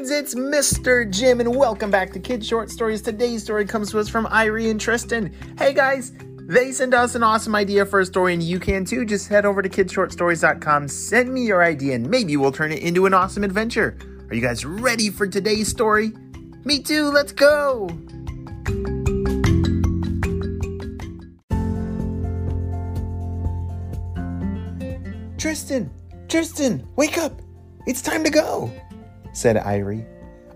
kids, it's Mr. Jim, and welcome back to Kid Short Stories. Today's story comes to us from Irie and Tristan. Hey guys, they sent us an awesome idea for a story, and you can too. Just head over to kidshortstories.com, send me your idea, and maybe we'll turn it into an awesome adventure. Are you guys ready for today's story? Me too, let's go! Tristan, Tristan, wake up! It's time to go, said Irie.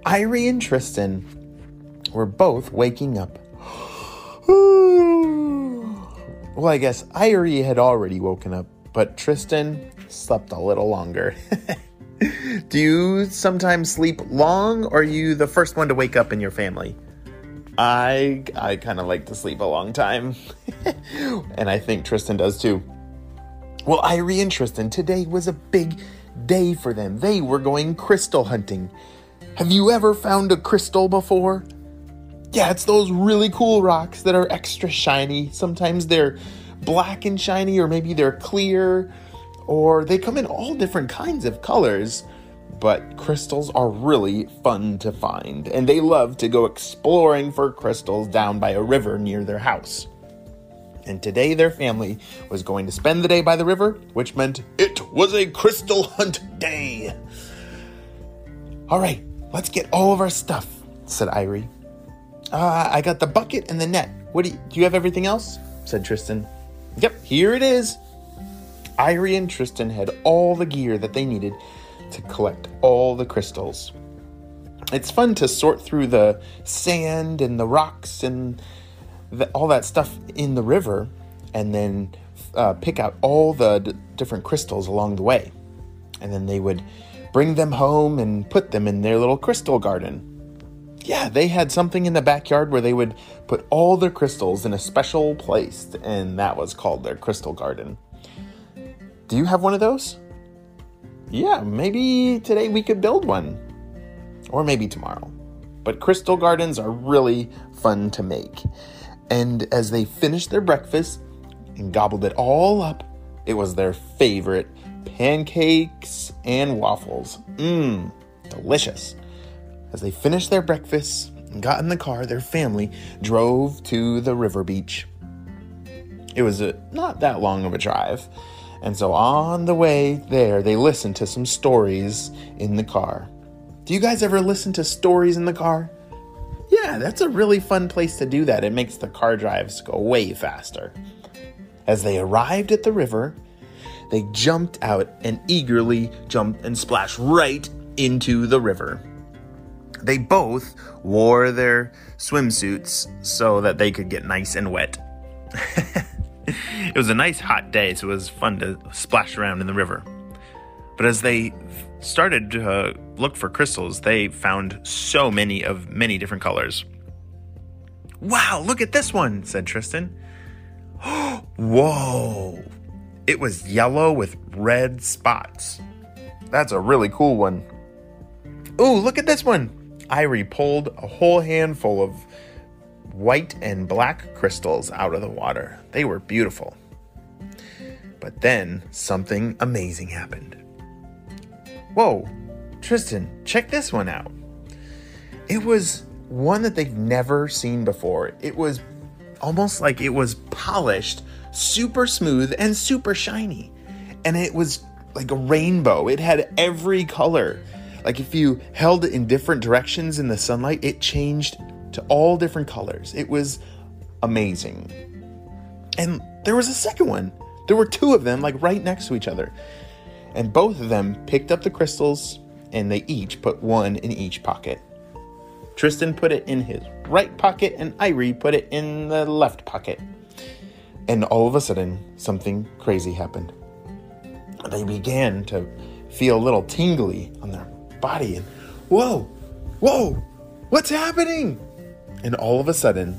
Irie and Tristan were both waking up. well, I guess Irie had already woken up, but Tristan slept a little longer. Do you sometimes sleep long, or are you the first one to wake up in your family? I I kind of like to sleep a long time, and I think Tristan does too. Well, Irie and Tristan, today was a big day for them. They were going crystal hunting. Have you ever found a crystal before? Yeah, it's those really cool rocks that are extra shiny. Sometimes they're black and shiny, or maybe they're clear, or they come in all different kinds of colors. But crystals are really fun to find, and they love to go exploring for crystals down by a river near their house. And today their family was going to spend the day by the river, which meant it was a crystal hunt day. All right, let's get all of our stuff, said Irie. Uh, I got the bucket and the net. What do you, do you have everything else? said Tristan. Yep, here it is. Irie and Tristan had all the gear that they needed to collect all the crystals. It's fun to sort through the sand and the rocks and the, all that stuff in the river and then uh, pick out all the d- different crystals along the way. And then they would bring them home and put them in their little crystal garden. Yeah, they had something in the backyard where they would put all their crystals in a special place, and that was called their crystal garden. Do you have one of those? Yeah, maybe today we could build one. Or maybe tomorrow. But crystal gardens are really fun to make. And as they finished their breakfast and gobbled it all up, it was their favorite pancakes and waffles. Mmm, delicious. As they finished their breakfast and got in the car, their family drove to the river beach. It was a, not that long of a drive, and so on the way there, they listened to some stories in the car. Do you guys ever listen to stories in the car? Yeah, that's a really fun place to do that. It makes the car drives go way faster. As they arrived at the river, they jumped out and eagerly jumped and splashed right into the river. They both wore their swimsuits so that they could get nice and wet. it was a nice hot day, so it was fun to splash around in the river. But as they started to uh, look for crystals, they found so many of many different colors. Wow, look at this one, said Tristan. Whoa! It was yellow with red spots. That's a really cool one. Ooh, look at this one. Irie pulled a whole handful of white and black crystals out of the water. They were beautiful. But then something amazing happened. Whoa, Tristan, check this one out. It was one that they've never seen before. It was almost like it was polished, super smooth, and super shiny. And it was like a rainbow. It had every color. Like if you held it in different directions in the sunlight, it changed to all different colors. It was amazing. And there was a second one. There were two of them, like right next to each other. And both of them picked up the crystals and they each put one in each pocket. Tristan put it in his right pocket and Irie put it in the left pocket. And all of a sudden, something crazy happened. They began to feel a little tingly on their body and whoa, whoa, what's happening? And all of a sudden,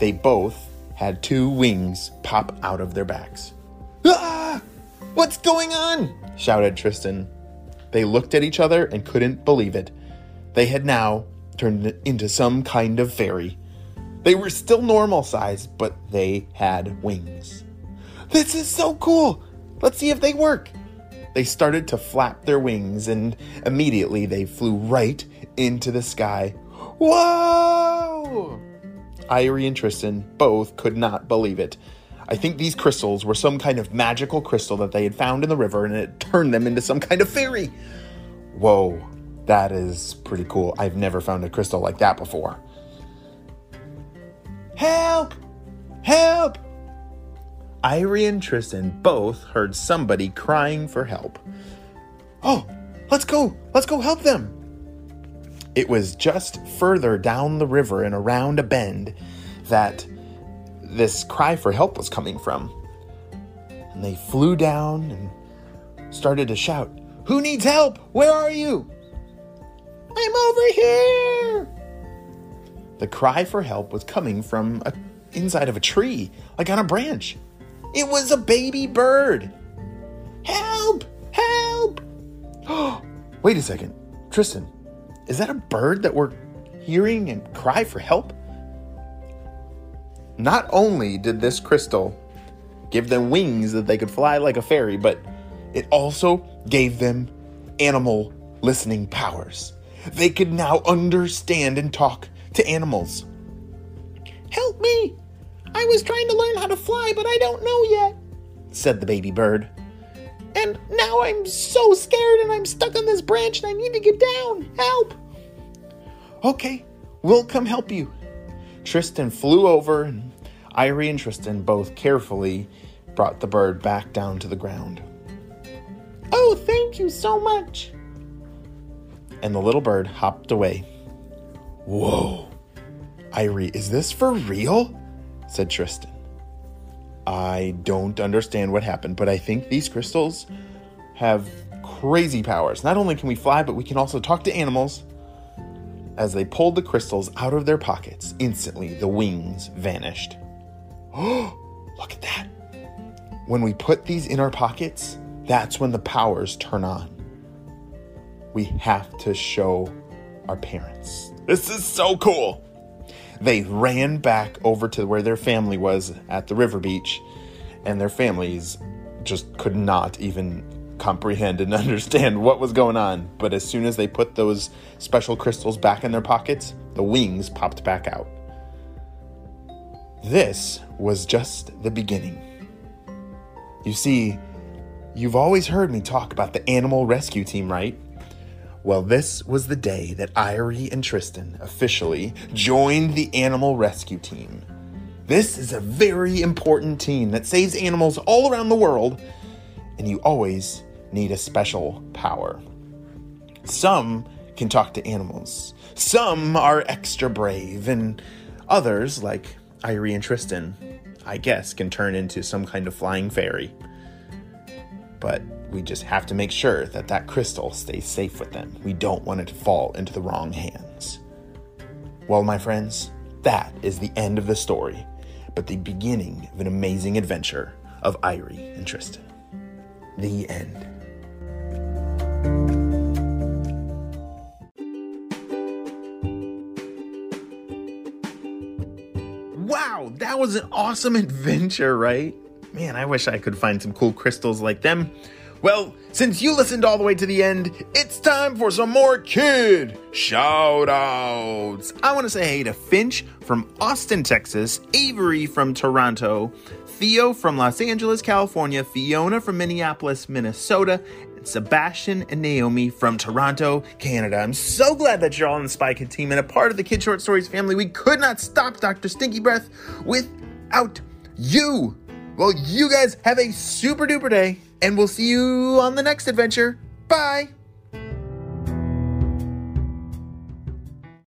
they both had two wings pop out of their backs. Ah! What's going on? shouted Tristan. They looked at each other and couldn't believe it. They had now turned into some kind of fairy. They were still normal size, but they had wings. This is so cool! Let's see if they work. they started to flap their wings and immediately they flew right into the sky. Whoa! Irie and Tristan both could not believe it. I think these crystals were some kind of magical crystal that they had found in the river and it turned them into some kind of fairy. Whoa, that is pretty cool. I've never found a crystal like that before. Help! Help! Irie and Tristan both heard somebody crying for help. Oh, let's go! Let's go help them! It was just further down the river and around a bend that this cry for help was coming from. And they flew down and started to shout, Who needs help? Where are you? I'm over here! The cry for help was coming from a, inside of a tree, like on a branch. It was a baby bird. Help! Help! Wait a second. Tristan, is that a bird that we're hearing and cry for help? Not only did this crystal give them wings that they could fly like a fairy, but it also gave them animal listening powers. They could now understand and talk to animals. Help me! I was trying to learn how to fly, but I don't know yet, said the baby bird. And now I'm so scared and I'm stuck on this branch and I need to get down. Help! Okay, we'll come help you. Tristan flew over and Irie and Tristan both carefully brought the bird back down to the ground. Oh, thank you so much. And the little bird hopped away. Whoa. Irie, is this for real? said Tristan. I don't understand what happened, but I think these crystals have crazy powers. Not only can we fly, but we can also talk to animals. As they pulled the crystals out of their pockets, instantly the wings vanished. Oh, look at that. When we put these in our pockets, that's when the powers turn on. We have to show our parents. This is so cool. They ran back over to where their family was at the river beach, and their families just could not even comprehend and understand what was going on. But as soon as they put those special crystals back in their pockets, the wings popped back out. This was just the beginning. You see, you've always heard me talk about the animal rescue team, right? Well, this was the day that Irie and Tristan officially joined the animal rescue team. This is a very important team that saves animals all around the world, and you always need a special power. Some can talk to animals, some are extra brave, and others, like Irie and Tristan, I guess, can turn into some kind of flying fairy. But we just have to make sure that that crystal stays safe with them. We don't want it to fall into the wrong hands. Well, my friends, that is the end of the story, but the beginning of an amazing adventure of Irie and Tristan. The end. Wow, that was an awesome adventure, right? Man, I wish I could find some cool crystals like them. Well, since you listened all the way to the end, it's time for some more kid shout outs. I want to say hey to Finch from Austin, Texas, Avery from Toronto, Theo from Los Angeles, California, Fiona from Minneapolis, Minnesota, and Sebastian and Naomi from Toronto, Canada. I'm so glad that you're all in the Spy Kid team and a part of the Kid Short Stories family. We could not stop Dr. Stinky Breath without you. Well, you guys have a super duper day and we'll see you on the next adventure. Bye!